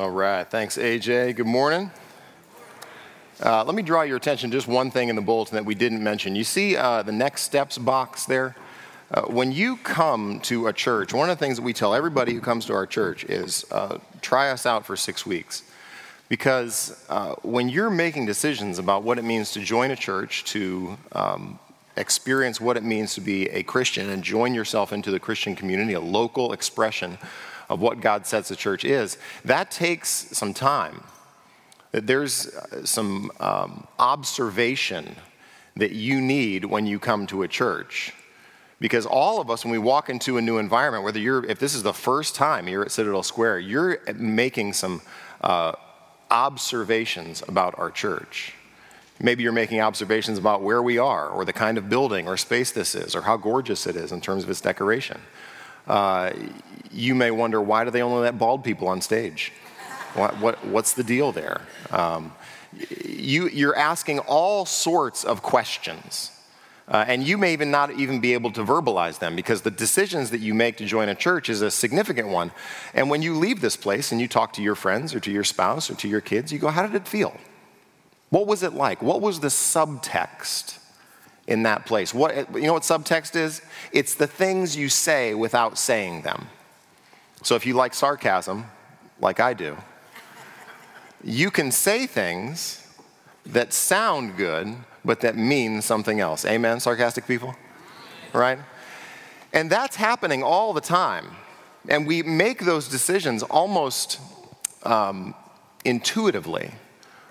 All right. Thanks, AJ. Good morning. Uh, let me draw your attention just one thing in the bulletin that we didn't mention. You see uh, the next steps box there? Uh, when you come to a church, one of the things that we tell everybody who comes to our church is uh, try us out for six weeks. Because uh, when you're making decisions about what it means to join a church, to um, experience what it means to be a Christian and join yourself into the Christian community, a local expression of what God says the church is, that takes some time. There's uh, some um, observation that you need when you come to a church. Because all of us, when we walk into a new environment, whether you're, if this is the first time you're at Citadel Square, you're making some uh, observations about our church. Maybe you're making observations about where we are, or the kind of building or space this is, or how gorgeous it is in terms of its decoration. Uh, you may wonder why do they only let bald people on stage? What, what, what's the deal there? Um, you, you're asking all sorts of questions. Uh, and you may even not even be able to verbalize them because the decisions that you make to join a church is a significant one. And when you leave this place and you talk to your friends or to your spouse or to your kids, you go, How did it feel? What was it like? What was the subtext in that place? What, you know what subtext is? It's the things you say without saying them. So if you like sarcasm, like I do, you can say things that sound good but that mean something else. Amen, sarcastic people? Right? And that's happening all the time. And we make those decisions almost um, intuitively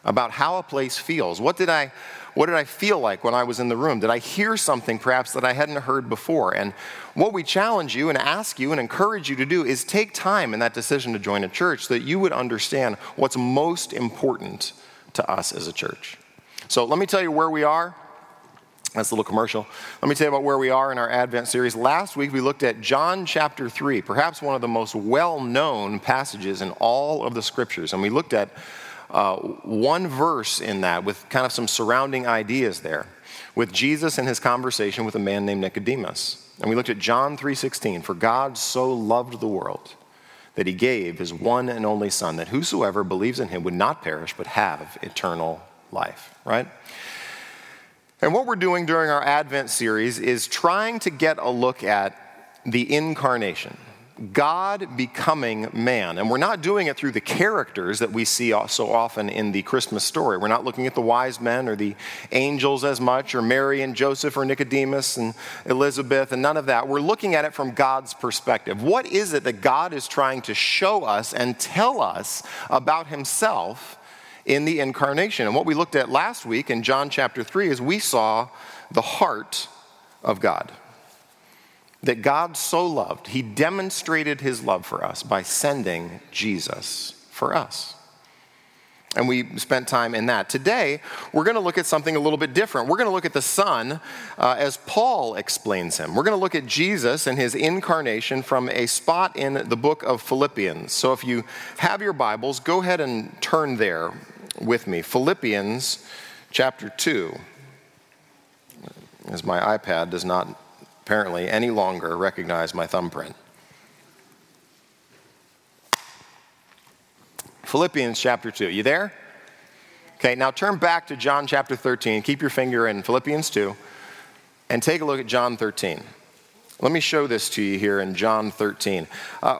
about how a place feels. What did, I, what did I feel like when I was in the room? Did I hear something perhaps that I hadn't heard before? And what we challenge you and ask you and encourage you to do is take time in that decision to join a church so that you would understand what's most important to us as a church. So let me tell you where we are. That's a little commercial. Let me tell you about where we are in our Advent series. Last week we looked at John chapter 3, perhaps one of the most well known passages in all of the scriptures. And we looked at uh, one verse in that with kind of some surrounding ideas there with Jesus and his conversation with a man named Nicodemus. And we looked at John 3:16, for God so loved the world that he gave his one and only son that whosoever believes in him would not perish but have eternal life, right? And what we're doing during our Advent series is trying to get a look at the incarnation, God becoming man. And we're not doing it through the characters that we see so often in the Christmas story. We're not looking at the wise men or the angels as much, or Mary and Joseph or Nicodemus and Elizabeth, and none of that. We're looking at it from God's perspective. What is it that God is trying to show us and tell us about himself? in the incarnation. And what we looked at last week in John chapter 3 is we saw the heart of God. That God so loved, he demonstrated his love for us by sending Jesus for us. And we spent time in that. Today, we're going to look at something a little bit different. We're going to look at the Son uh, as Paul explains him. We're going to look at Jesus and his incarnation from a spot in the book of Philippians. So if you have your Bibles, go ahead and turn there with me. Philippians chapter 2, as my iPad does not apparently any longer recognize my thumbprint. Philippians chapter 2. You there? Okay, now turn back to John chapter 13. Keep your finger in Philippians 2 and take a look at John 13. Let me show this to you here in John 13. Uh,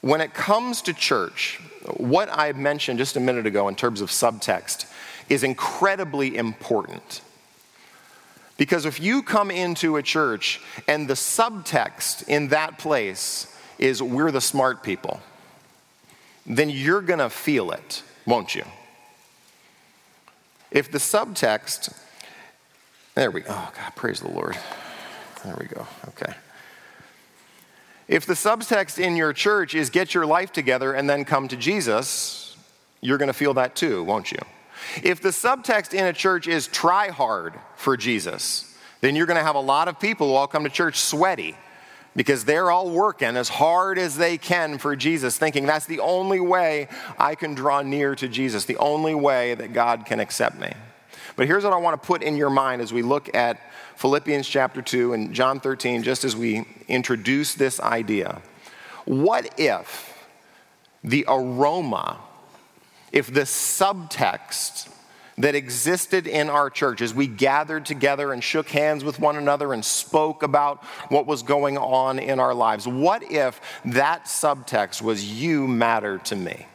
when it comes to church, what I mentioned just a minute ago in terms of subtext is incredibly important. Because if you come into a church and the subtext in that place is we're the smart people, then you're going to feel it, won't you? If the subtext, there we go. Oh, God, praise the Lord. There we go. Okay. If the subtext in your church is get your life together and then come to Jesus, you're going to feel that too, won't you? If the subtext in a church is try hard for Jesus, then you're going to have a lot of people who all come to church sweaty because they're all working as hard as they can for Jesus, thinking that's the only way I can draw near to Jesus, the only way that God can accept me. But here's what I want to put in your mind as we look at Philippians chapter 2 and John 13, just as we introduce this idea. What if the aroma, if the subtext that existed in our church as we gathered together and shook hands with one another and spoke about what was going on in our lives, what if that subtext was you matter to me?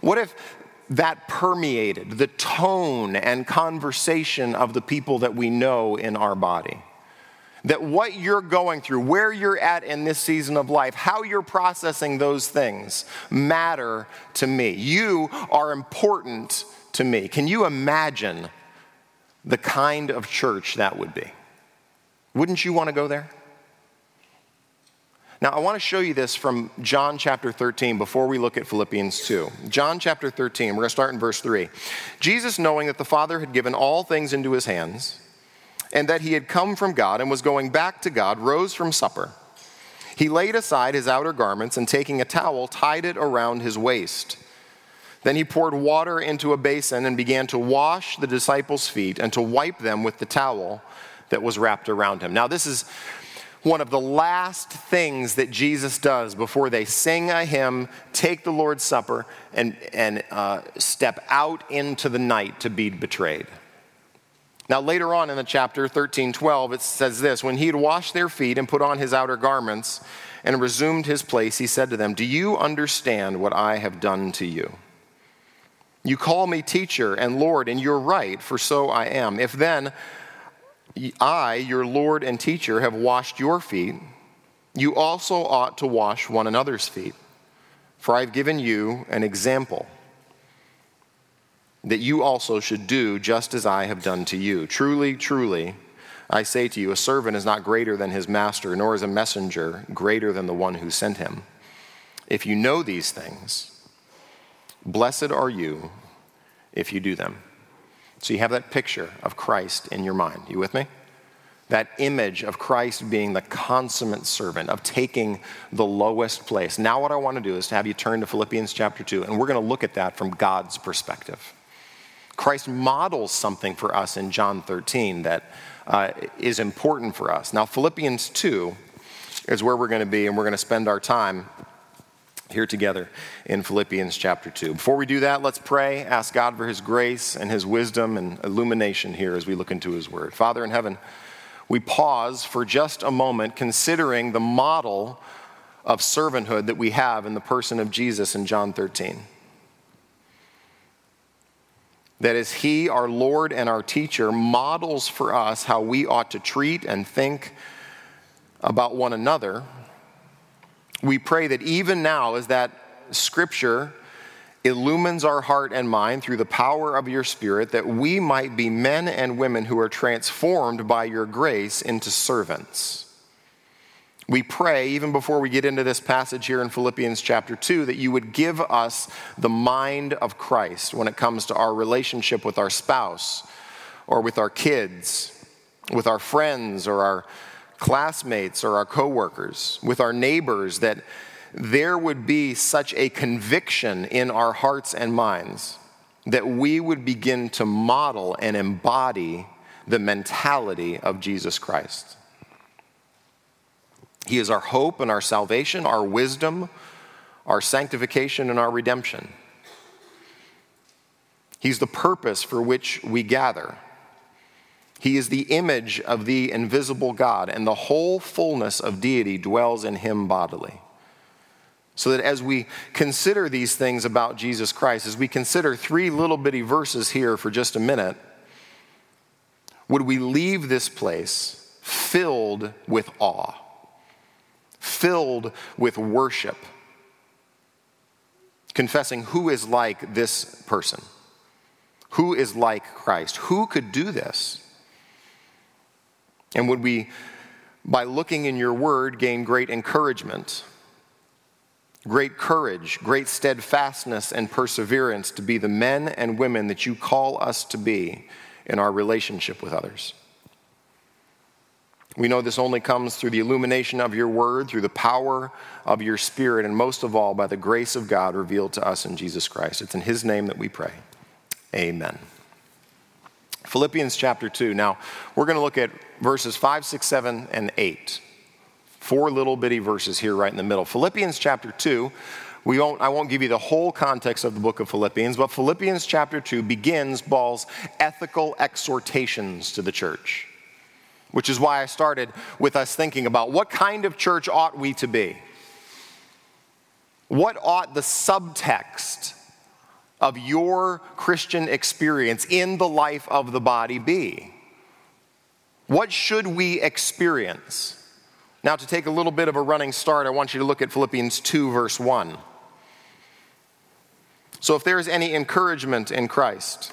What if that permeated the tone and conversation of the people that we know in our body? That what you're going through, where you're at in this season of life, how you're processing those things matter to me. You are important to me. Can you imagine the kind of church that would be? Wouldn't you want to go there? Now, I want to show you this from John chapter 13 before we look at Philippians 2. John chapter 13, we're going to start in verse 3. Jesus, knowing that the Father had given all things into his hands, and that he had come from God and was going back to God, rose from supper. He laid aside his outer garments and taking a towel, tied it around his waist. Then he poured water into a basin and began to wash the disciples' feet and to wipe them with the towel that was wrapped around him. Now, this is one of the last things that Jesus does before they sing a hymn, take the Lord's Supper, and, and uh, step out into the night to be betrayed. Now, later on in the chapter 13 12, it says this When he had washed their feet and put on his outer garments and resumed his place, he said to them, Do you understand what I have done to you? You call me teacher and Lord, and you're right, for so I am. If then I, your Lord and teacher, have washed your feet, you also ought to wash one another's feet. For I've given you an example that you also should do just as I have done to you. Truly, truly, I say to you, a servant is not greater than his master, nor is a messenger greater than the one who sent him. If you know these things, blessed are you if you do them. So you have that picture of Christ in your mind. You with me? That image of Christ being the consummate servant, of taking the lowest place. Now, what I want to do is to have you turn to Philippians chapter 2, and we're going to look at that from God's perspective. Christ models something for us in John 13 that uh, is important for us. Now, Philippians 2 is where we're going to be, and we're going to spend our time here together in Philippians chapter 2. Before we do that, let's pray, ask God for his grace and his wisdom and illumination here as we look into his word. Father in heaven, we pause for just a moment considering the model of servanthood that we have in the person of Jesus in John 13. That is, he, our Lord and our teacher, models for us how we ought to treat and think about one another we pray that even now, as that scripture illumines our heart and mind through the power of your Spirit, that we might be men and women who are transformed by your grace into servants. We pray, even before we get into this passage here in Philippians chapter 2, that you would give us the mind of Christ when it comes to our relationship with our spouse or with our kids, with our friends or our classmates or our coworkers, with our neighbors, that there would be such a conviction in our hearts and minds that we would begin to model and embody the mentality of Jesus Christ. He is our hope and our salvation, our wisdom, our sanctification, and our redemption. He's the purpose for which we gather. He is the image of the invisible God, and the whole fullness of deity dwells in him bodily. So that as we consider these things about Jesus Christ, as we consider three little bitty verses here for just a minute, would we leave this place filled with awe, filled with worship, confessing who is like this person? Who is like Christ? Who could do this? And would we, by looking in your word, gain great encouragement, great courage, great steadfastness, and perseverance to be the men and women that you call us to be in our relationship with others? We know this only comes through the illumination of your word, through the power of your spirit, and most of all, by the grace of God revealed to us in Jesus Christ. It's in his name that we pray. Amen. Philippians chapter 2. Now, we're going to look at verses 5, 6, 7, and 8. Four little bitty verses here right in the middle. Philippians chapter 2, we won't, I won't give you the whole context of the book of Philippians, but Philippians chapter 2 begins Paul's ethical exhortations to the church, which is why I started with us thinking about what kind of church ought we to be? What ought the subtext of your Christian experience in the life of the body be? What should we experience? Now, to take a little bit of a running start, I want you to look at Philippians 2, verse 1. So, if there is any encouragement in Christ,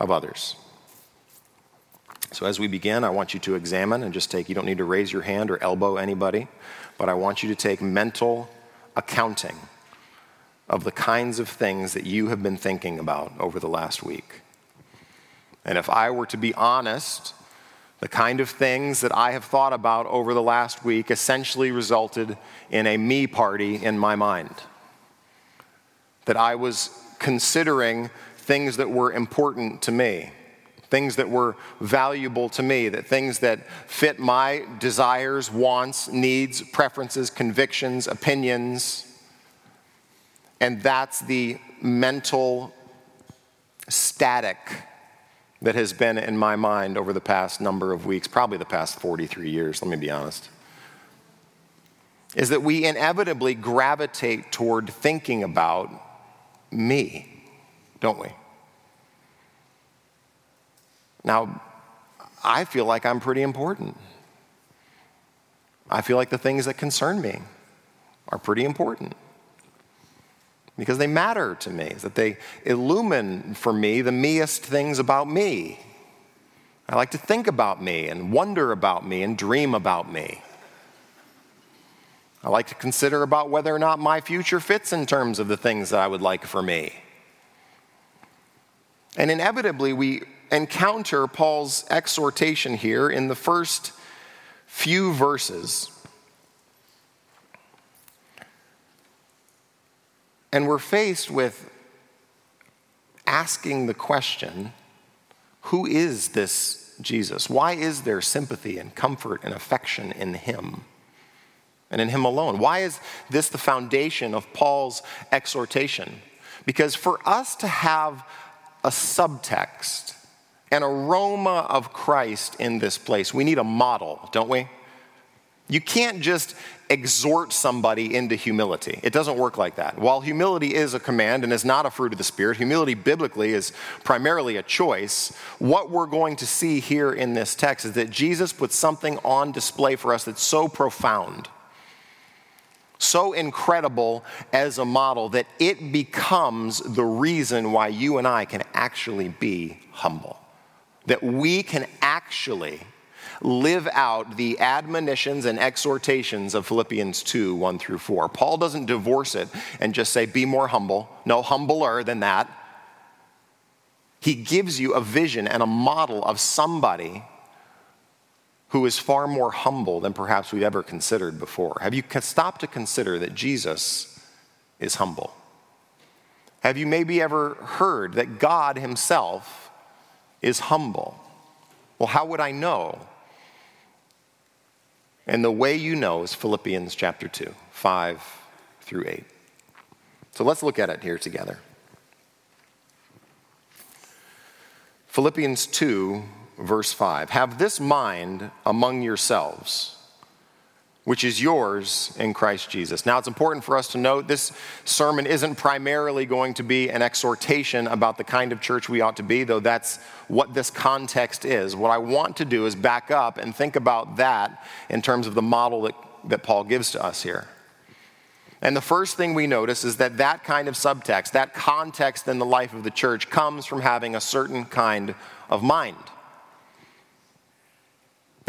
of others. So, as we begin, I want you to examine and just take, you don't need to raise your hand or elbow anybody, but I want you to take mental accounting of the kinds of things that you have been thinking about over the last week. And if I were to be honest, the kind of things that I have thought about over the last week essentially resulted in a me party in my mind. That I was considering things that were important to me, things that were valuable to me, that things that fit my desires, wants, needs, preferences, convictions, opinions. And that's the mental static that has been in my mind over the past number of weeks, probably the past 43 years, let me be honest, is that we inevitably gravitate toward thinking about me, don't we? Now, I feel like I'm pretty important. I feel like the things that concern me are pretty important because they matter to me, that they illumine for me the meest things about me. I like to think about me and wonder about me and dream about me. I like to consider about whether or not my future fits in terms of the things that I would like for me. And inevitably, we encounter Paul's exhortation here in the first few verses And we're faced with asking the question who is this Jesus? Why is there sympathy and comfort and affection in him and in him alone? Why is this the foundation of Paul's exhortation? Because for us to have a subtext, an aroma of Christ in this place, we need a model, don't we? You can't just exhort somebody into humility. It doesn't work like that. While humility is a command and is not a fruit of the Spirit, humility biblically is primarily a choice. What we're going to see here in this text is that Jesus puts something on display for us that's so profound, so incredible as a model that it becomes the reason why you and I can actually be humble. That we can actually live out the admonitions and exhortations of Philippians 2 1 through 4. Paul doesn't divorce it and just say, be more humble. No, humbler than that. He gives you a vision and a model of somebody who is far more humble than perhaps we've ever considered before. Have you stopped to consider that Jesus is humble? Have you maybe ever heard that God Himself is humble? Well, how would I know? And the way you know is Philippians chapter 2, 5 through 8. So let's look at it here together. Philippians 2, verse 5. Have this mind among yourselves which is yours in Christ Jesus. Now, it's important for us to note this sermon isn't primarily going to be an exhortation about the kind of church we ought to be, though that's what this context is. What I want to do is back up and think about that in terms of the model that, that Paul gives to us here. And the first thing we notice is that that kind of subtext, that context in the life of the church, comes from having a certain kind of mind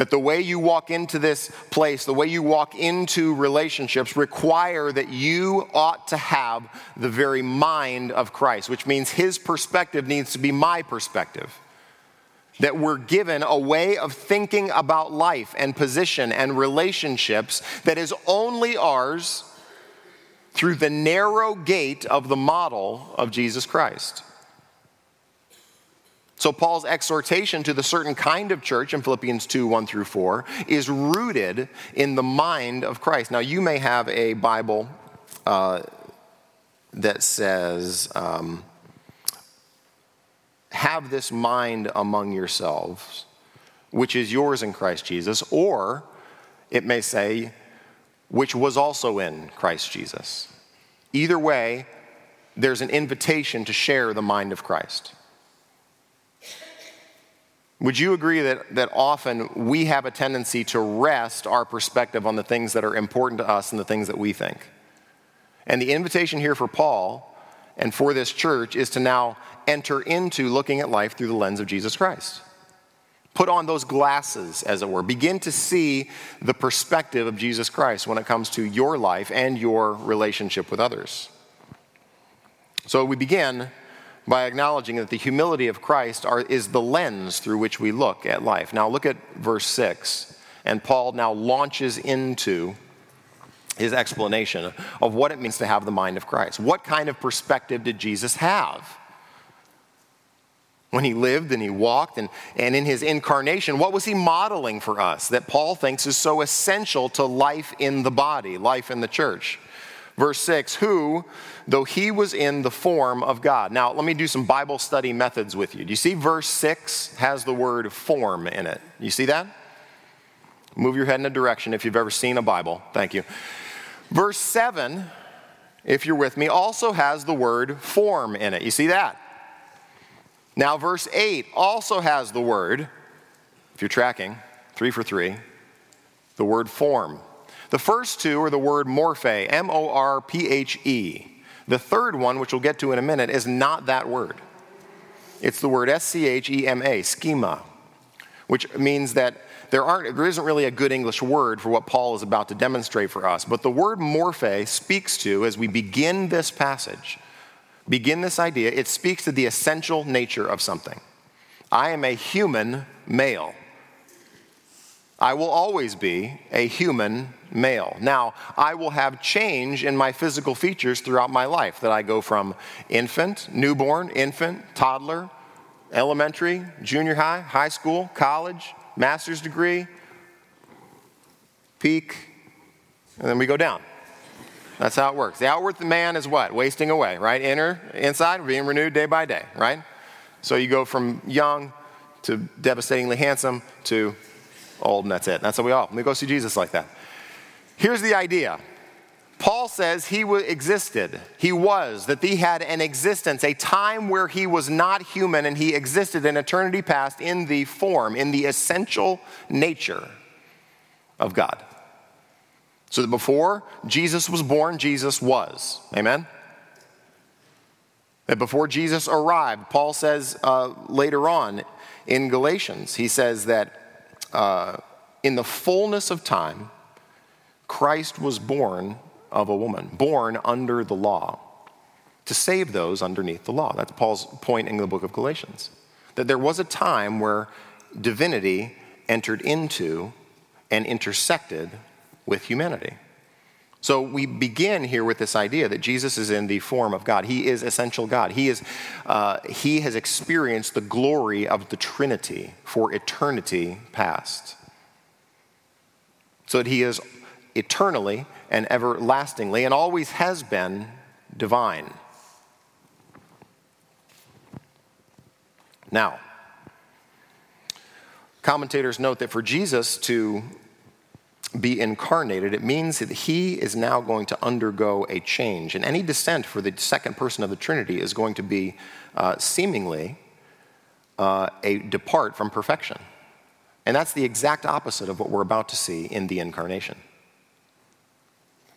That the way you walk into this place, the way you walk into relationships, require that you ought to have the very mind of Christ, which means his perspective needs to be my perspective. That we're given a way of thinking about life and position and relationships that is only ours through the narrow gate of the model of Jesus Christ. So, Paul's exhortation to the certain kind of church in Philippians 2 1 through 4 is rooted in the mind of Christ. Now, you may have a Bible uh, that says, um, Have this mind among yourselves, which is yours in Christ Jesus, or it may say, which was also in Christ Jesus. Either way, there's an invitation to share the mind of Christ. Would you agree that, that often we have a tendency to rest our perspective on the things that are important to us and the things that we think? And the invitation here for Paul and for this church is to now enter into looking at life through the lens of Jesus Christ. Put on those glasses, as it were. Begin to see the perspective of Jesus Christ when it comes to your life and your relationship with others. So we begin by acknowledging that the humility of Christ are, is the lens through which we look at life. Now, look at verse 6. And Paul now launches into his explanation of what it means to have the mind of Christ. What kind of perspective did Jesus have? When he lived and he walked and, and in his incarnation, what was he modeling for us that Paul thinks is so essential to life in the body, life in the church? Verse 6 Who, though he was in the form of God. Now, let me do some Bible study methods with you. Do you see verse 6 has the word form in it? You see that? Move your head in a direction if you've ever seen a Bible. Thank you. Verse 7, if you're with me, also has the word form in it. You see that? Now, verse 8 also has the word, if you're tracking, three for three, the word form. The first two are the word morphe, M O R P H E. The third one, which we'll get to in a minute, is not that word. It's the word S C H E M A, schema, which means that there, aren't, there isn't really a good English word for what Paul is about to demonstrate for us. But the word morphe speaks to, as we begin this passage, begin this idea, it speaks to the essential nature of something. I am a human male. I will always be a human male. Now, I will have change in my physical features throughout my life that I go from infant, newborn, infant, toddler, elementary, junior high, high school, college, master's degree, peak, and then we go down. That's how it works. The outward man is what? Wasting away, right? Inner, inside, being renewed day by day, right? So you go from young to devastatingly handsome to old, and that's it. That's how we all. We go see Jesus like that. Here's the idea. Paul says he existed. He was, that he had an existence, a time where he was not human and he existed in eternity past in the form, in the essential nature of God. So that before Jesus was born, Jesus was. Amen? That before Jesus arrived, Paul says uh, later on in Galatians, he says that uh, in the fullness of time, Christ was born of a woman, born under the law, to save those underneath the law. That's Paul's point in the book of Galatians. That there was a time where divinity entered into and intersected with humanity. So we begin here with this idea that Jesus is in the form of God. He is essential God. He, is, uh, he has experienced the glory of the Trinity for eternity past. So that he is eternally and everlastingly and always has been divine. Now, commentators note that for Jesus to be incarnated, it means that he is now going to undergo a change. And any descent for the second person of the Trinity is going to be uh, seemingly uh, a depart from perfection. And that's the exact opposite of what we're about to see in the incarnation.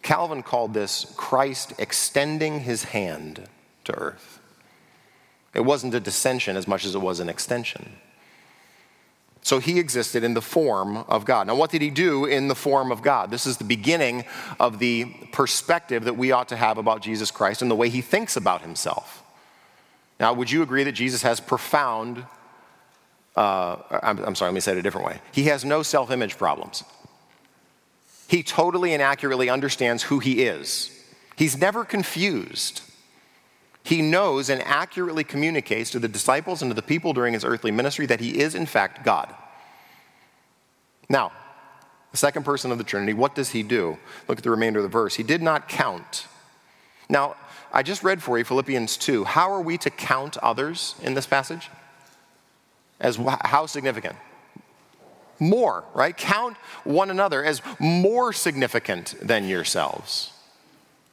Calvin called this Christ extending his hand to earth. It wasn't a dissension as much as it was an extension. So he existed in the form of God. Now, what did he do in the form of God? This is the beginning of the perspective that we ought to have about Jesus Christ and the way he thinks about himself. Now, would you agree that Jesus has profound, uh, I'm, I'm sorry, let me say it a different way. He has no self image problems. He totally and accurately understands who he is, he's never confused. He knows and accurately communicates to the disciples and to the people during his earthly ministry that he is, in fact, God. Now, the second person of the Trinity, what does he do? Look at the remainder of the verse. He did not count. Now, I just read for you Philippians 2. How are we to count others in this passage? As how significant? More, right? Count one another as more significant than yourselves.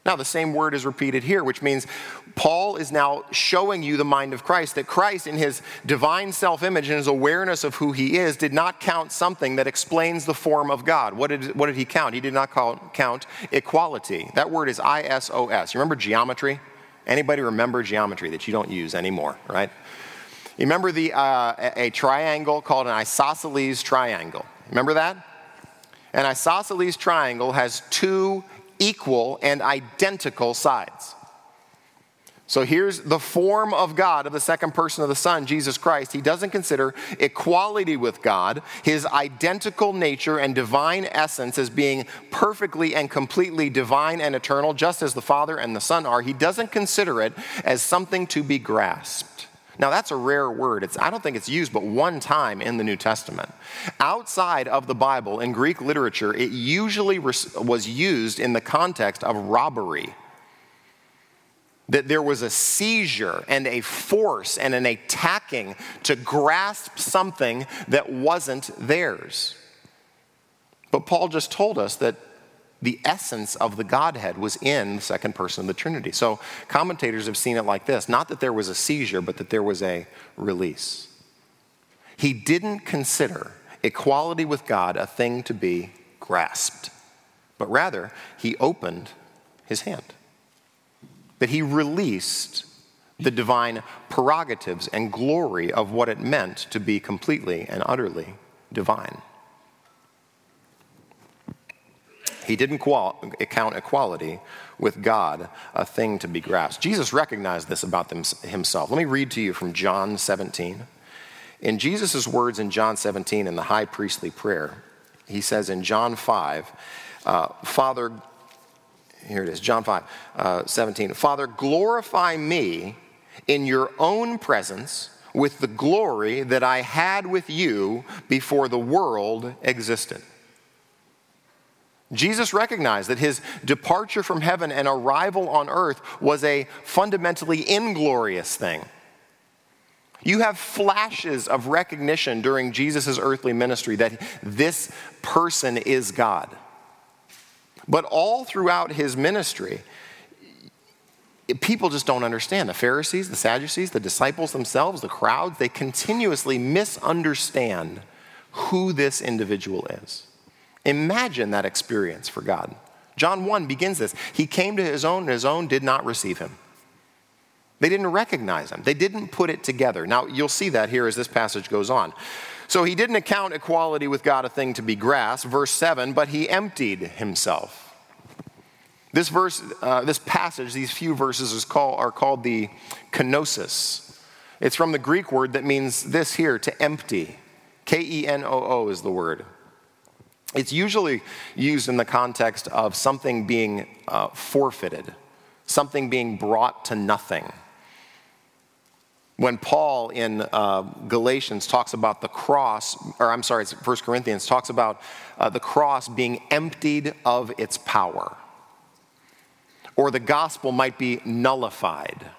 Now, the same word is repeated here, which means Paul is now showing you the mind of Christ, that Christ, in his divine self image and his awareness of who he is, did not count something that explains the form of God. What did, what did he count? He did not call, count equality. That word is I S O S. You remember geometry? Anybody remember geometry that you don't use anymore, right? You remember the, uh, a, a triangle called an isosceles triangle? Remember that? An isosceles triangle has two equal and identical sides. So here's the form of God of the second person of the Son, Jesus Christ. He doesn't consider equality with God, his identical nature and divine essence as being perfectly and completely divine and eternal, just as the Father and the Son are. He doesn't consider it as something to be grasped. Now, that's a rare word. It's, I don't think it's used but one time in the New Testament. Outside of the Bible, in Greek literature, it usually was used in the context of robbery. That there was a seizure and a force and an attacking to grasp something that wasn't theirs. But Paul just told us that the essence of the Godhead was in the second person of the Trinity. So commentators have seen it like this not that there was a seizure, but that there was a release. He didn't consider equality with God a thing to be grasped, but rather, he opened his hand. That he released the divine prerogatives and glory of what it meant to be completely and utterly divine. He didn't count equality with God a thing to be grasped. Jesus recognized this about them, himself. Let me read to you from John 17. In Jesus' words in John 17 in the high priestly prayer, he says in John 5, uh, Father, here it is, John 5, uh, 17, Father, glorify me in your own presence with the glory that I had with you before the world existed. Jesus recognized that his departure from heaven and arrival on earth was a fundamentally inglorious thing. You have flashes of recognition during Jesus' earthly ministry that this person is God. But all throughout his ministry, people just don't understand. The Pharisees, the Sadducees, the disciples themselves, the crowds, they continuously misunderstand who this individual is. Imagine that experience for God. John 1 begins this. He came to his own, and his own did not receive him. They didn't recognize him, they didn't put it together. Now, you'll see that here as this passage goes on. So he didn't account equality with God a thing to be grasped, verse 7, but he emptied himself. This verse, uh, this passage, these few verses call, are called the kenosis. It's from the Greek word that means this here, to empty. K E N O O is the word. It's usually used in the context of something being uh, forfeited, something being brought to nothing. When Paul in uh, Galatians talks about the cross, or I'm sorry, it's 1 Corinthians, talks about uh, the cross being emptied of its power, or the gospel might be nullified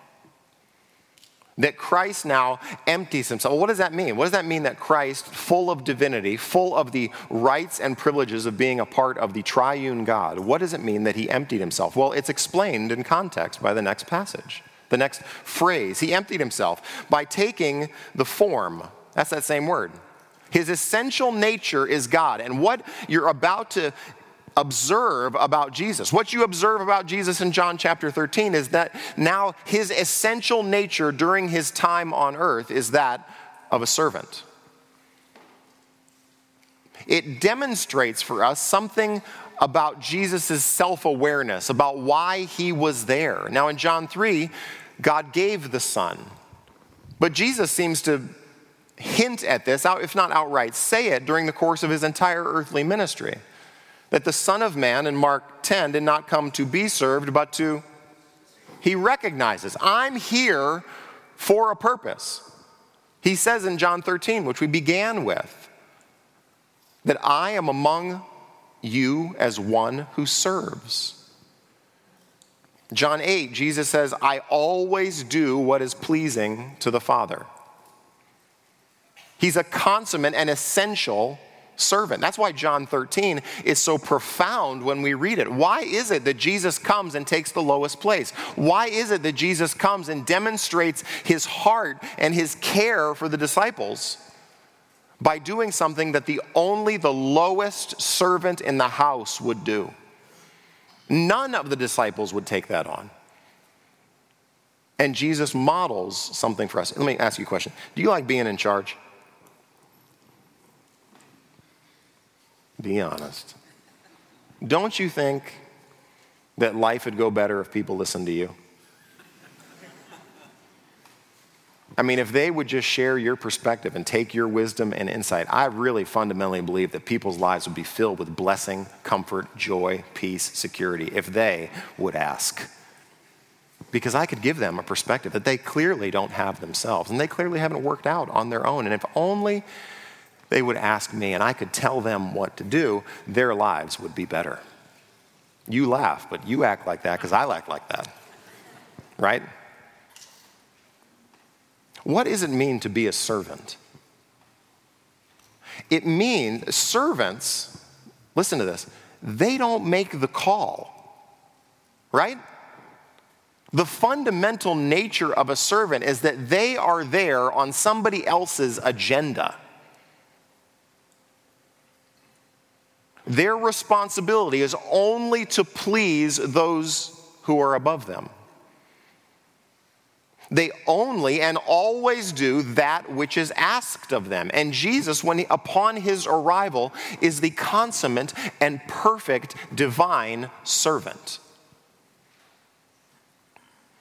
that Christ now empties himself. What does that mean? What does that mean that Christ, full of divinity, full of the rights and privileges of being a part of the triune God, what does it mean that he emptied himself? Well, it's explained in context by the next passage, the next phrase. He emptied himself by taking the form. That's that same word. His essential nature is God. And what you're about to observe about Jesus. What you observe about Jesus in John chapter 13 is that now his essential nature during his time on earth is that of a servant. it demonstrates for us something about Jesus' self awareness, about why he was there. Now, in John 3, God gave the Son. But Jesus seems to hint at this, if not outright say it, during the course of his entire earthly ministry. That the Son of Man in Mark 10 did not come to be served, but to, he recognizes, I'm here for a purpose. He says in John 13, which we began with, that I am among you as one who serves. John 8, Jesus says, I always do what is pleasing to the Father. He's a consummate and essential servant. That's why John 13 is so profound when we read it. Why is it that Jesus comes and takes the lowest place? Why is it that Jesus comes and demonstrates his heart and his care for the disciples? By doing something that the only the lowest servant in the house would do. None of the disciples would take that on. And Jesus models something for us. Let me ask you a question Do you like being in charge? Be honest. Don't you think that life would go better if people listened to you? I mean, if they would just share your perspective and take your wisdom and insight, I really fundamentally believe that people's lives would be filled with blessing, comfort, joy, peace, security if they would ask. Because I could give them a perspective that they clearly don't have themselves and they clearly haven't worked out on their own. And if only they would ask me and I could tell them what to do, their lives would be better. You laugh, but you act like that because I act like that, right? What does it mean to be a servant? It means servants, listen to this, they don't make the call, right? The fundamental nature of a servant is that they are there on somebody else's agenda. Their responsibility is only to please those who are above them. They only and always do that which is asked of them. And Jesus, when he, upon his arrival, is the consummate and perfect divine servant.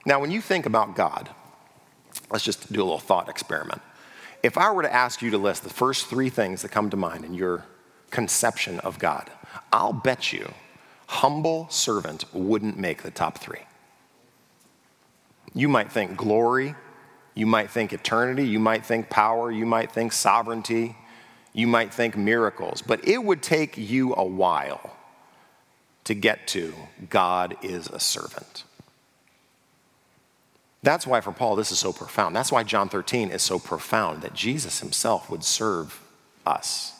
Now, when you think about God, let's just do a little thought experiment. If I were to ask you to list the first three things that come to mind in your conception of God, I'll bet you humble servant wouldn't make the top three. You might think glory, you might think eternity, you might think power, you might think sovereignty, you might think miracles, but it would take you a while to get to God is a servant. That's why for Paul this is so profound. That's why John 13 is so profound that Jesus himself would serve us.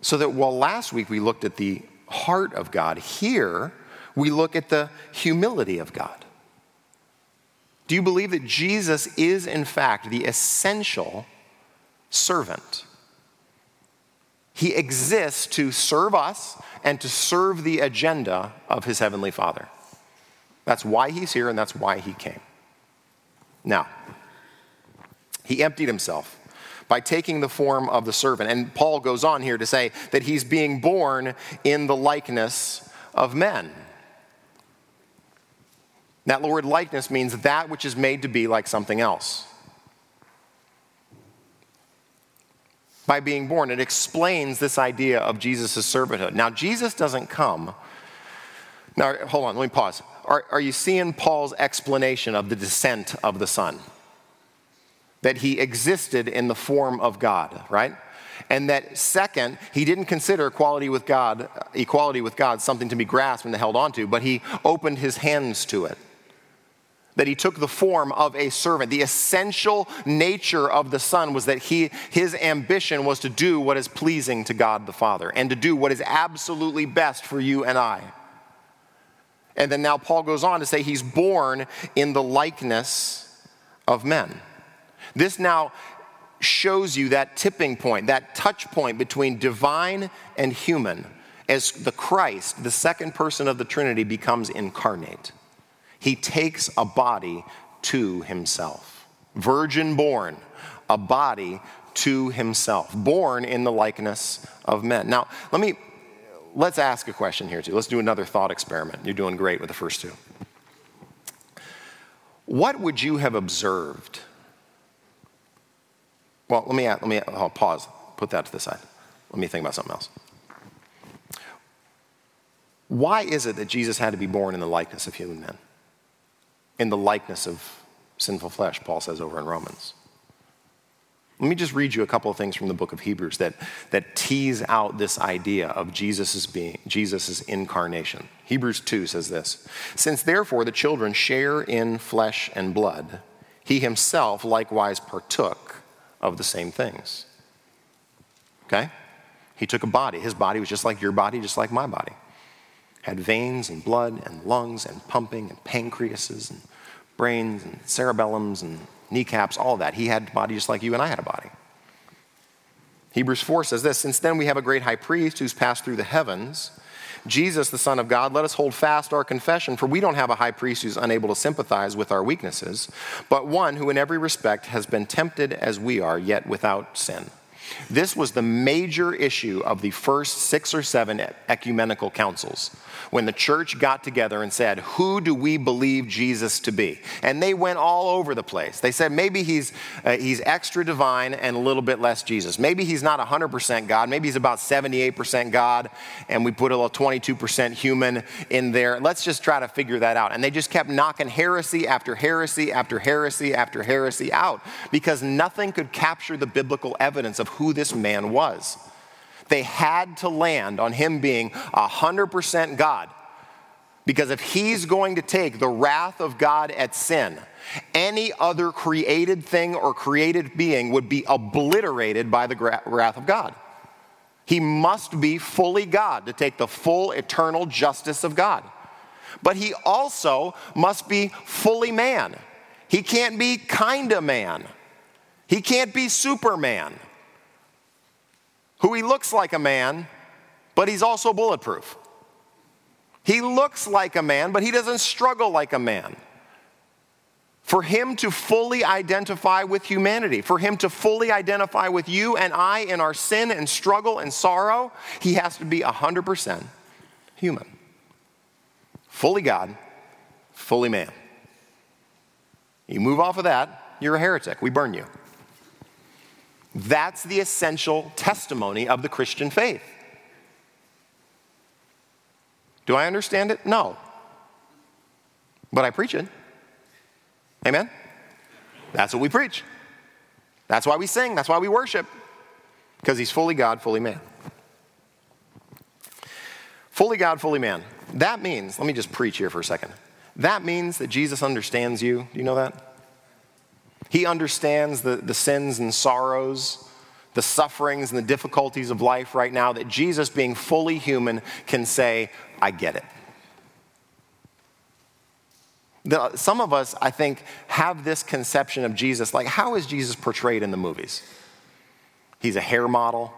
So that while last week we looked at the heart of God, here we look at the humility of God. Do you believe that Jesus is, in fact, the essential servant? He exists to serve us and to serve the agenda of his heavenly Father. That's why he's here and that's why he came. Now, he emptied himself by taking the form of the servant. And Paul goes on here to say that he's being born in the likeness of men. That word likeness means that which is made to be like something else. By being born, it explains this idea of Jesus' servanthood. Now, Jesus doesn't come. Now, hold on, let me pause. Are, are you seeing Paul's explanation of the descent of the Son? That he existed in the form of God, right? and that second, he didn't consider equality with God, equality with God something to be grasped and held onto, but he opened his hands to it that he took the form of a servant. The essential nature of the Son was that he, his ambition was to do what is pleasing to God the Father and to do what is absolutely best for you and I. And then now Paul goes on to say he's born in the likeness of men. This now shows you that tipping point, that touch point between divine and human as the Christ, the second person of the Trinity, becomes incarnate. He takes a body to himself. virgin born, a body to himself, born in the likeness of men. Now, let me let's ask a question here too. Let's do another thought experiment. You're doing great with the first two. What would you have observed? Well, let me let me I'll pause. Put that to the side. Let me think about something else. Why is it that Jesus had to be born in the likeness of human men? In the likeness of sinful flesh, Paul says over in Romans. Let me just read you a couple of things from the book of Hebrews that, that tease out this idea of Jesus' being, Jesus' incarnation. Hebrews 2 says this Since therefore the children share in flesh and blood, he himself likewise partook of the same things. Okay? He took a body. His body was just like your body, just like my body. Had veins and blood and lungs and pumping and pancreases and brains and cerebellums and kneecaps, all that. He had a body just like you and I had a body. Hebrews 4 says this Since then we have a great high priest who's passed through the heavens, Jesus, the Son of God, let us hold fast our confession, for we don't have a high priest who's unable to sympathize with our weaknesses, but one who in every respect has been tempted as we are, yet without sin. This was the major issue of the first six or seven ecumenical councils when the church got together and said, Who do we believe Jesus to be? And they went all over the place. They said, Maybe he's, uh, he's extra divine and a little bit less Jesus. Maybe he's not 100% God. Maybe he's about 78% God, and we put a little 22% human in there. Let's just try to figure that out. And they just kept knocking heresy after heresy after heresy after heresy out because nothing could capture the biblical evidence of who this man was. They had to land on him being 100% God. Because if he's going to take the wrath of God at sin, any other created thing or created being would be obliterated by the wrath of God. He must be fully God to take the full eternal justice of God. But he also must be fully man. He can't be kind of man. He can't be Superman who he looks like a man, but he's also bulletproof. He looks like a man, but he doesn't struggle like a man. For him to fully identify with humanity, for him to fully identify with you and I in our sin and struggle and sorrow, he has to be 100% human. Fully God, fully man. You move off of that, you're a heretic. We burn you. That's the essential testimony of the Christian faith. Do I understand it? No. But I preach it. Amen? That's what we preach. That's why we sing. That's why we worship. Because he's fully God, fully man. Fully God, fully man. That means, let me just preach here for a second. That means that Jesus understands you. Do you know that? He understands the, the sins and sorrows, the sufferings and the difficulties of life right now, that Jesus, being fully human, can say, I get it. The, some of us, I think, have this conception of Jesus like, how is Jesus portrayed in the movies? He's a hair model.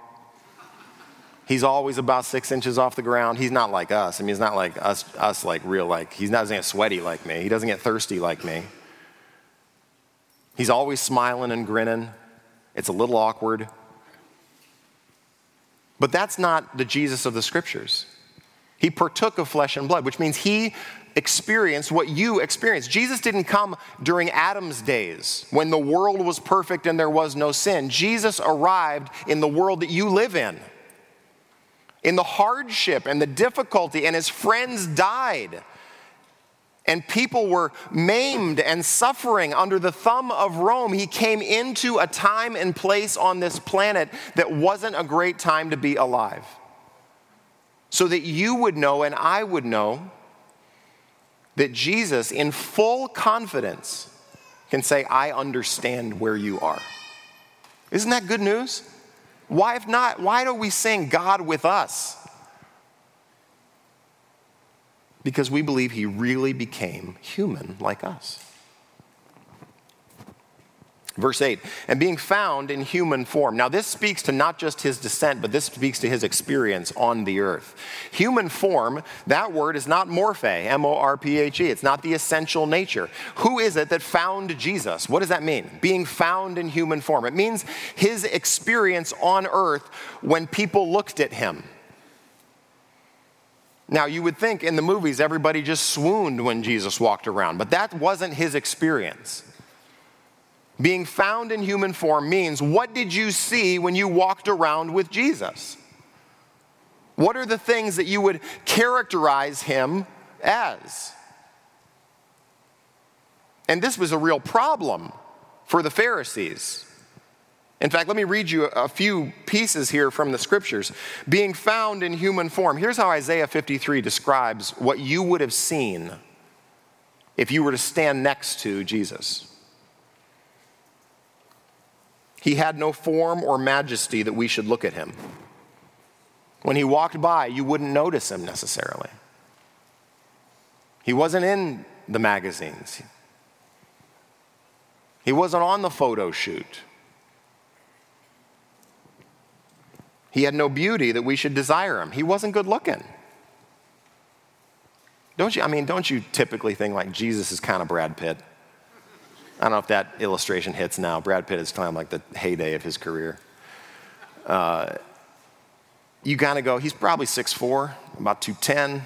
He's always about six inches off the ground. He's not like us. I mean, he's not like us, us like real, like, he doesn't get sweaty like me. He doesn't get thirsty like me. He's always smiling and grinning. It's a little awkward. But that's not the Jesus of the scriptures. He partook of flesh and blood, which means he experienced what you experienced. Jesus didn't come during Adam's days when the world was perfect and there was no sin. Jesus arrived in the world that you live in, in the hardship and the difficulty, and his friends died and people were maimed and suffering under the thumb of Rome, he came into a time and place on this planet that wasn't a great time to be alive. So that you would know and I would know that Jesus, in full confidence, can say, I understand where you are. Isn't that good news? Why, if not, why do we sing God with us? Because we believe he really became human like us. Verse 8, and being found in human form. Now, this speaks to not just his descent, but this speaks to his experience on the earth. Human form, that word is not morphe, M O R P H E. It's not the essential nature. Who is it that found Jesus? What does that mean? Being found in human form. It means his experience on earth when people looked at him. Now, you would think in the movies everybody just swooned when Jesus walked around, but that wasn't his experience. Being found in human form means what did you see when you walked around with Jesus? What are the things that you would characterize him as? And this was a real problem for the Pharisees. In fact, let me read you a few pieces here from the scriptures. Being found in human form. Here's how Isaiah 53 describes what you would have seen if you were to stand next to Jesus. He had no form or majesty that we should look at him. When he walked by, you wouldn't notice him necessarily. He wasn't in the magazines, he wasn't on the photo shoot. He had no beauty that we should desire him. He wasn't good looking. Don't you? I mean, don't you typically think like Jesus is kind of Brad Pitt? I don't know if that illustration hits now. Brad Pitt is kind of like the heyday of his career. Uh, you kind of go, he's probably 6'4, about 210,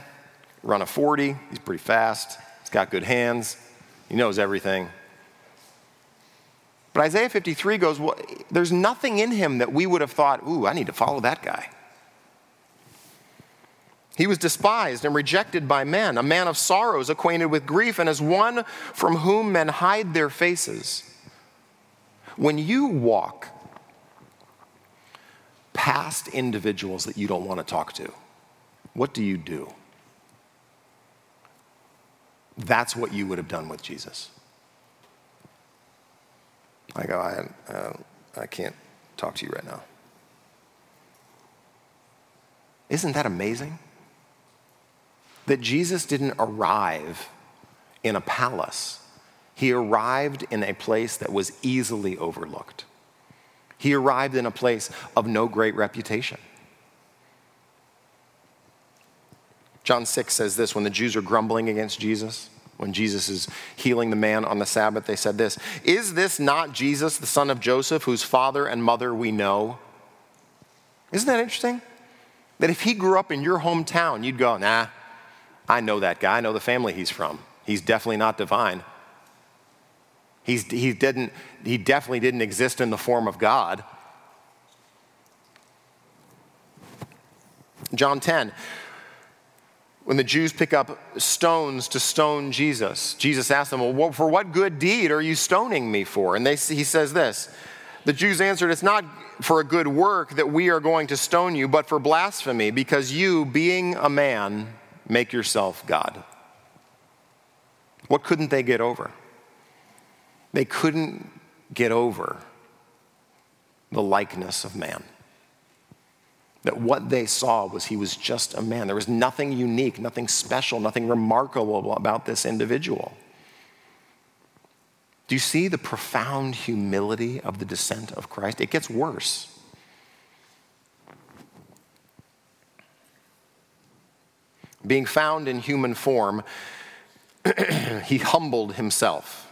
run a 40. He's pretty fast. He's got good hands. He knows everything. But Isaiah 53 goes, well, there's nothing in him that we would have thought, ooh, I need to follow that guy. He was despised and rejected by men, a man of sorrows, acquainted with grief, and as one from whom men hide their faces. When you walk past individuals that you don't want to talk to, what do you do? That's what you would have done with Jesus. I go, I, uh, I can't talk to you right now. Isn't that amazing? that Jesus didn't arrive in a palace, he arrived in a place that was easily overlooked. He arrived in a place of no great reputation. John 6 says this when the Jews are grumbling against Jesus, when Jesus is healing the man on the Sabbath, they said this Is this not Jesus, the son of Joseph, whose father and mother we know? Isn't that interesting? That if he grew up in your hometown, you'd go, nah, I know that guy. I know the family he's from. He's definitely not divine. He's, he, didn't, he definitely didn't exist in the form of God. John 10, when the Jews pick up stones to stone Jesus, Jesus asks them, Well, for what good deed are you stoning me for? And they, he says this The Jews answered, It's not for a good work that we are going to stone you, but for blasphemy, because you, being a man, make yourself God. What couldn't they get over? They couldn't get over the likeness of man. That what they saw was he was just a man. There was nothing unique, nothing special, nothing remarkable about this individual. Do you see the profound humility of the descent of Christ? It gets worse. being found in human form, he humbled himself.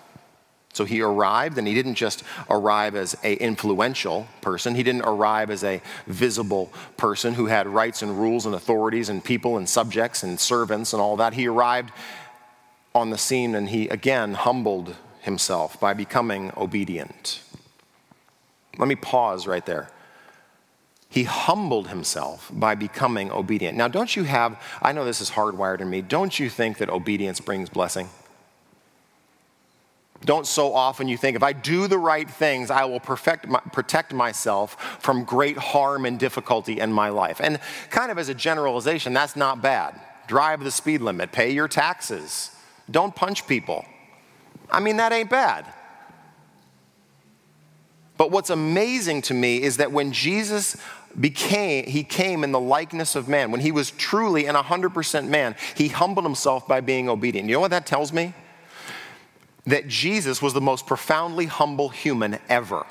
So he arrived, and he didn't just arrive as a influential person. He didn't arrive as a visible person who had rights and rules and authorities and people and subjects and servants and all that. He arrived on the scene, and he again humbled himself by becoming obedient. Let me pause right there he humbled himself by becoming obedient. Now, don't you have, I know this is hardwired in me, don't you think that obedience brings blessing? Don't so often you think, if I do the right things, I will perfect my, protect myself from great harm and difficulty in my life. And kind of as a generalization, that's not bad. Drive the speed limit, pay your taxes, don't punch people. I mean, that ain't bad. But what's amazing to me is that when Jesus became he came in the likeness of man when he was truly and 100% man he humbled himself by being obedient you know what that tells me that Jesus was the most profoundly humble human ever.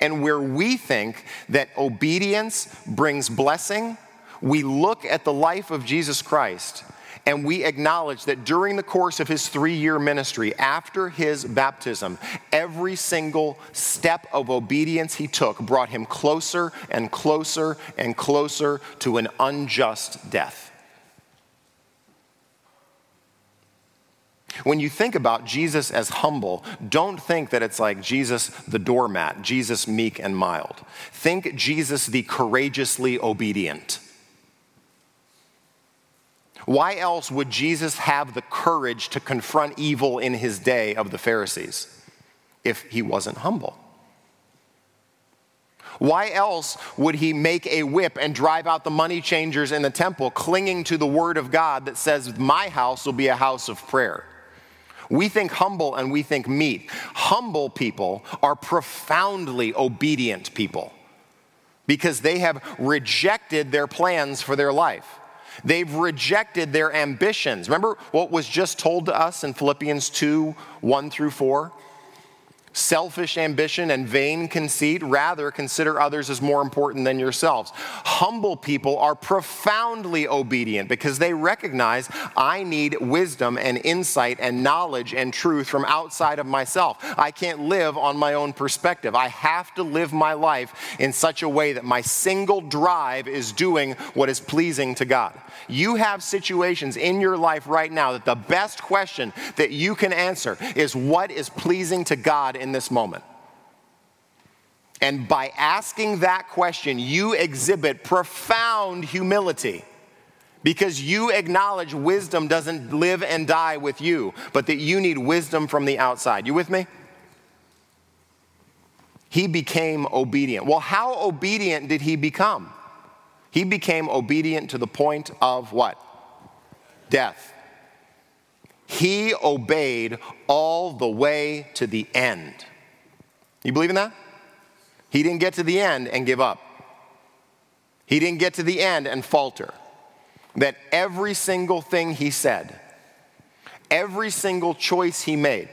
And where we think that obedience brings blessing, we look at the life of Jesus Christ and we acknowledge that during the course of his three year ministry, after his baptism, every single step of obedience he took brought him closer and closer and closer to an unjust death. When you think about Jesus as humble, don't think that it's like Jesus the doormat, Jesus meek and mild. Think Jesus the courageously obedient. Why else would Jesus have the courage to confront evil in his day of the Pharisees if he wasn't humble? Why else would he make a whip and drive out the money changers in the temple, clinging to the word of God that says, My house will be a house of prayer? We think humble and we think meek. Humble people are profoundly obedient people because they have rejected their plans for their life. They've rejected their ambitions. Remember what was just told to us in Philippians 2 1 through 4? Selfish ambition and vain conceit. Rather, consider others as more important than yourselves. Humble people are profoundly obedient because they recognize I need wisdom and insight and knowledge and truth from outside of myself. I can't live on my own perspective. I have to live my life in such a way that my single drive is doing what is pleasing to God. You have situations in your life right now that the best question that you can answer is what is pleasing to God in this moment? And by asking that question, you exhibit profound humility because you acknowledge wisdom doesn't live and die with you, but that you need wisdom from the outside. You with me? He became obedient. Well, how obedient did he become? He became obedient to the point of what? Death. He obeyed all the way to the end. You believe in that? He didn't get to the end and give up. He didn't get to the end and falter. That every single thing he said, every single choice he made,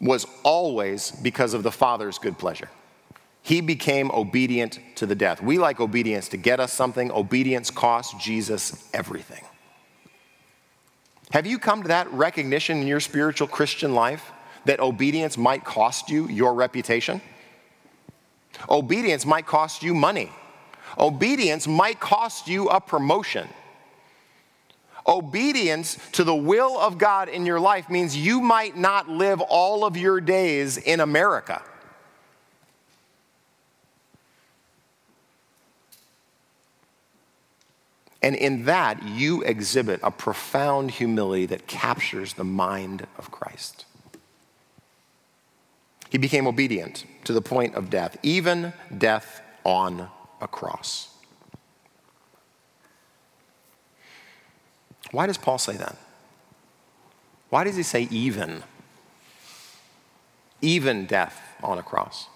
was always because of the Father's good pleasure. He became obedient to the death. We like obedience to get us something. Obedience cost Jesus everything. Have you come to that recognition in your spiritual Christian life that obedience might cost you your reputation? Obedience might cost you money. Obedience might cost you a promotion. Obedience to the will of God in your life means you might not live all of your days in America. And in that, you exhibit a profound humility that captures the mind of Christ. He became obedient to the point of death, even death on a cross. Why does Paul say that? Why does he say even? Even death on a cross.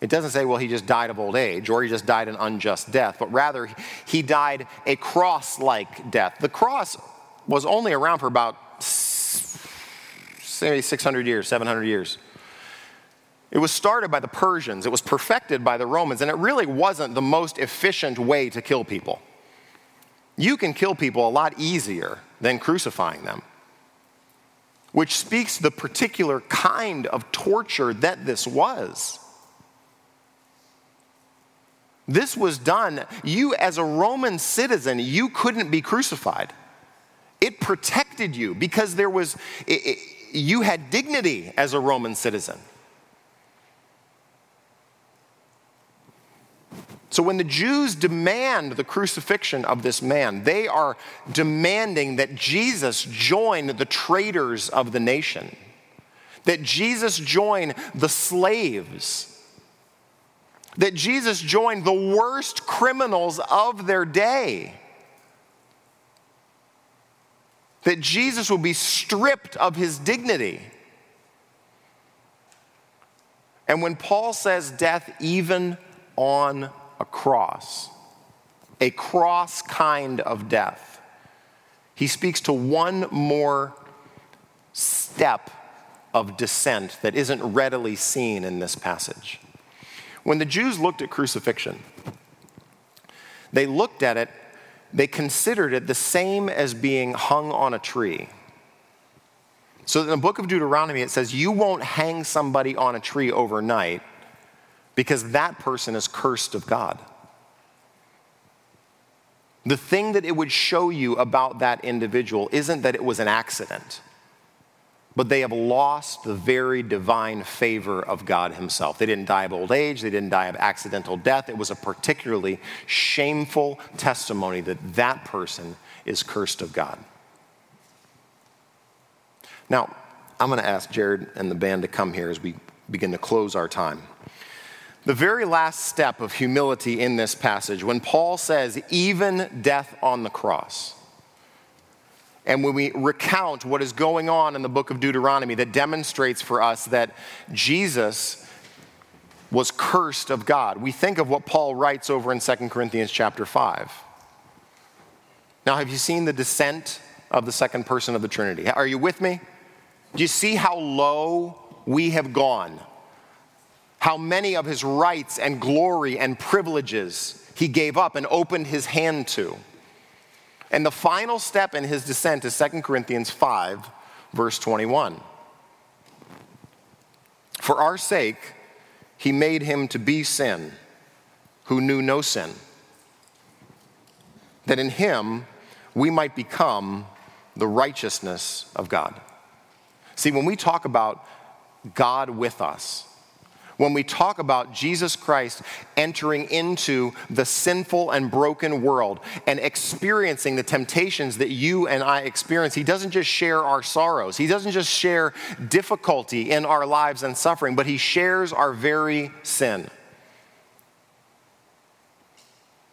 It doesn't say, well, he just died of old age or he just died an unjust death, but rather he died a cross like death. The cross was only around for about say 600 years, 700 years. It was started by the Persians, it was perfected by the Romans, and it really wasn't the most efficient way to kill people. You can kill people a lot easier than crucifying them, which speaks the particular kind of torture that this was. This was done, you as a Roman citizen, you couldn't be crucified. It protected you because there was, it, it, you had dignity as a Roman citizen. So when the Jews demand the crucifixion of this man, they are demanding that Jesus join the traitors of the nation, that Jesus join the slaves that Jesus joined the worst criminals of their day. That Jesus would be stripped of his dignity. And when Paul says death, even on a cross, a cross kind of death, he speaks to one more step of descent that isn't readily seen in this passage. When the Jews looked at crucifixion, they looked at it, they considered it the same as being hung on a tree. So in the book of Deuteronomy, it says, You won't hang somebody on a tree overnight because that person is cursed of God. The thing that it would show you about that individual isn't that it was an accident but they have lost the very divine favor of God Himself. They didn't die of old age, they didn't die of accidental death. It was a particularly shameful testimony that that person is cursed of God. Now, I'm going to ask Jared and the band to come here as we begin to close our time. The very last step of humility in this passage, when Paul says, even death on the cross, and when we recount what is going on in the book of Deuteronomy that demonstrates for us that Jesus was cursed of God, we think of what Paul writes over in 2 Corinthians chapter 5. Now, have you seen the descent of the second person of the Trinity? Are you with me? Do you see how low we have gone? How many of his rights and glory and privileges he gave up and opened his hand to? And the final step in his descent is 2 Corinthians 5, verse 21. For our sake, he made him to be sin who knew no sin, that in him we might become the righteousness of God. See, when we talk about God with us, when we talk about Jesus Christ entering into the sinful and broken world and experiencing the temptations that you and I experience, He doesn't just share our sorrows, He doesn't just share difficulty in our lives and suffering, but He shares our very sin.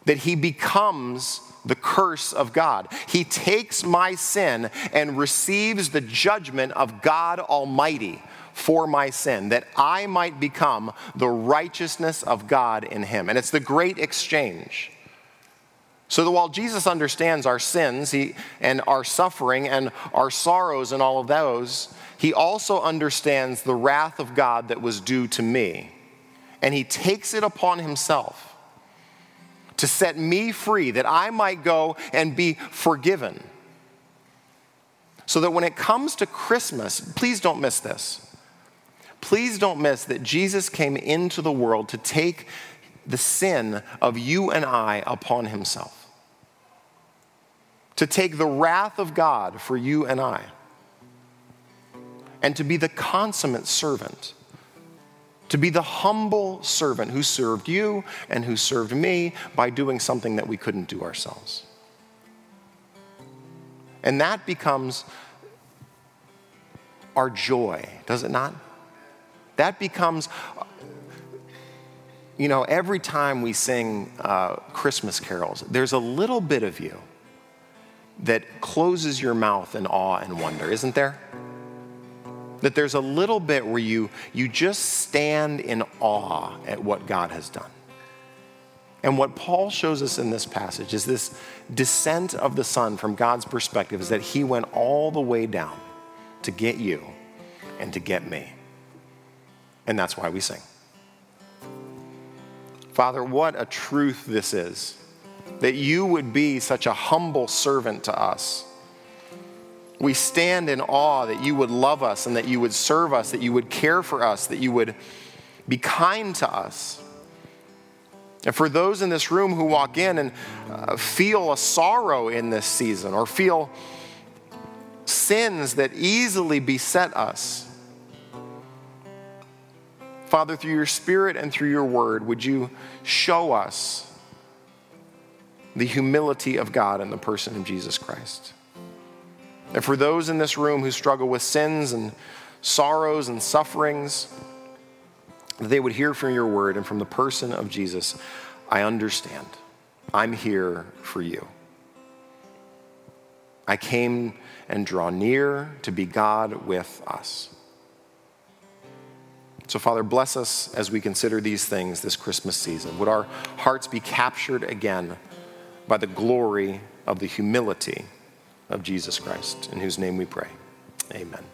That He becomes the curse of God. He takes my sin and receives the judgment of God Almighty for my sin, that I might become the righteousness of God in him. And it's the great exchange. So that while Jesus understands our sins he, and our suffering and our sorrows and all of those, he also understands the wrath of God that was due to me. And he takes it upon himself to set me free that I might go and be forgiven. So that when it comes to Christmas, please don't miss this please don't miss that Jesus came into the world to take the sin of you and I upon himself, to take the wrath of God for you and I, and to be the consummate servant. To be the humble servant who served you and who served me by doing something that we couldn't do ourselves. And that becomes our joy, does it not? That becomes, you know, every time we sing uh, Christmas carols, there's a little bit of you that closes your mouth in awe and wonder, isn't there? That there's a little bit where you, you just stand in awe at what God has done. And what Paul shows us in this passage is this descent of the Son from God's perspective is that he went all the way down to get you and to get me. And that's why we sing. Father, what a truth this is that you would be such a humble servant to us. We stand in awe that you would love us and that you would serve us, that you would care for us, that you would be kind to us. And for those in this room who walk in and uh, feel a sorrow in this season or feel sins that easily beset us, Father, through your Spirit and through your word, would you show us the humility of God in the person of Jesus Christ? And for those in this room who struggle with sins and sorrows and sufferings, that they would hear from your word and from the person of Jesus, I understand. I'm here for you. I came and draw near to be God with us. So, Father, bless us as we consider these things this Christmas season. Would our hearts be captured again by the glory of the humility of Jesus Christ, in whose name we pray. Amen.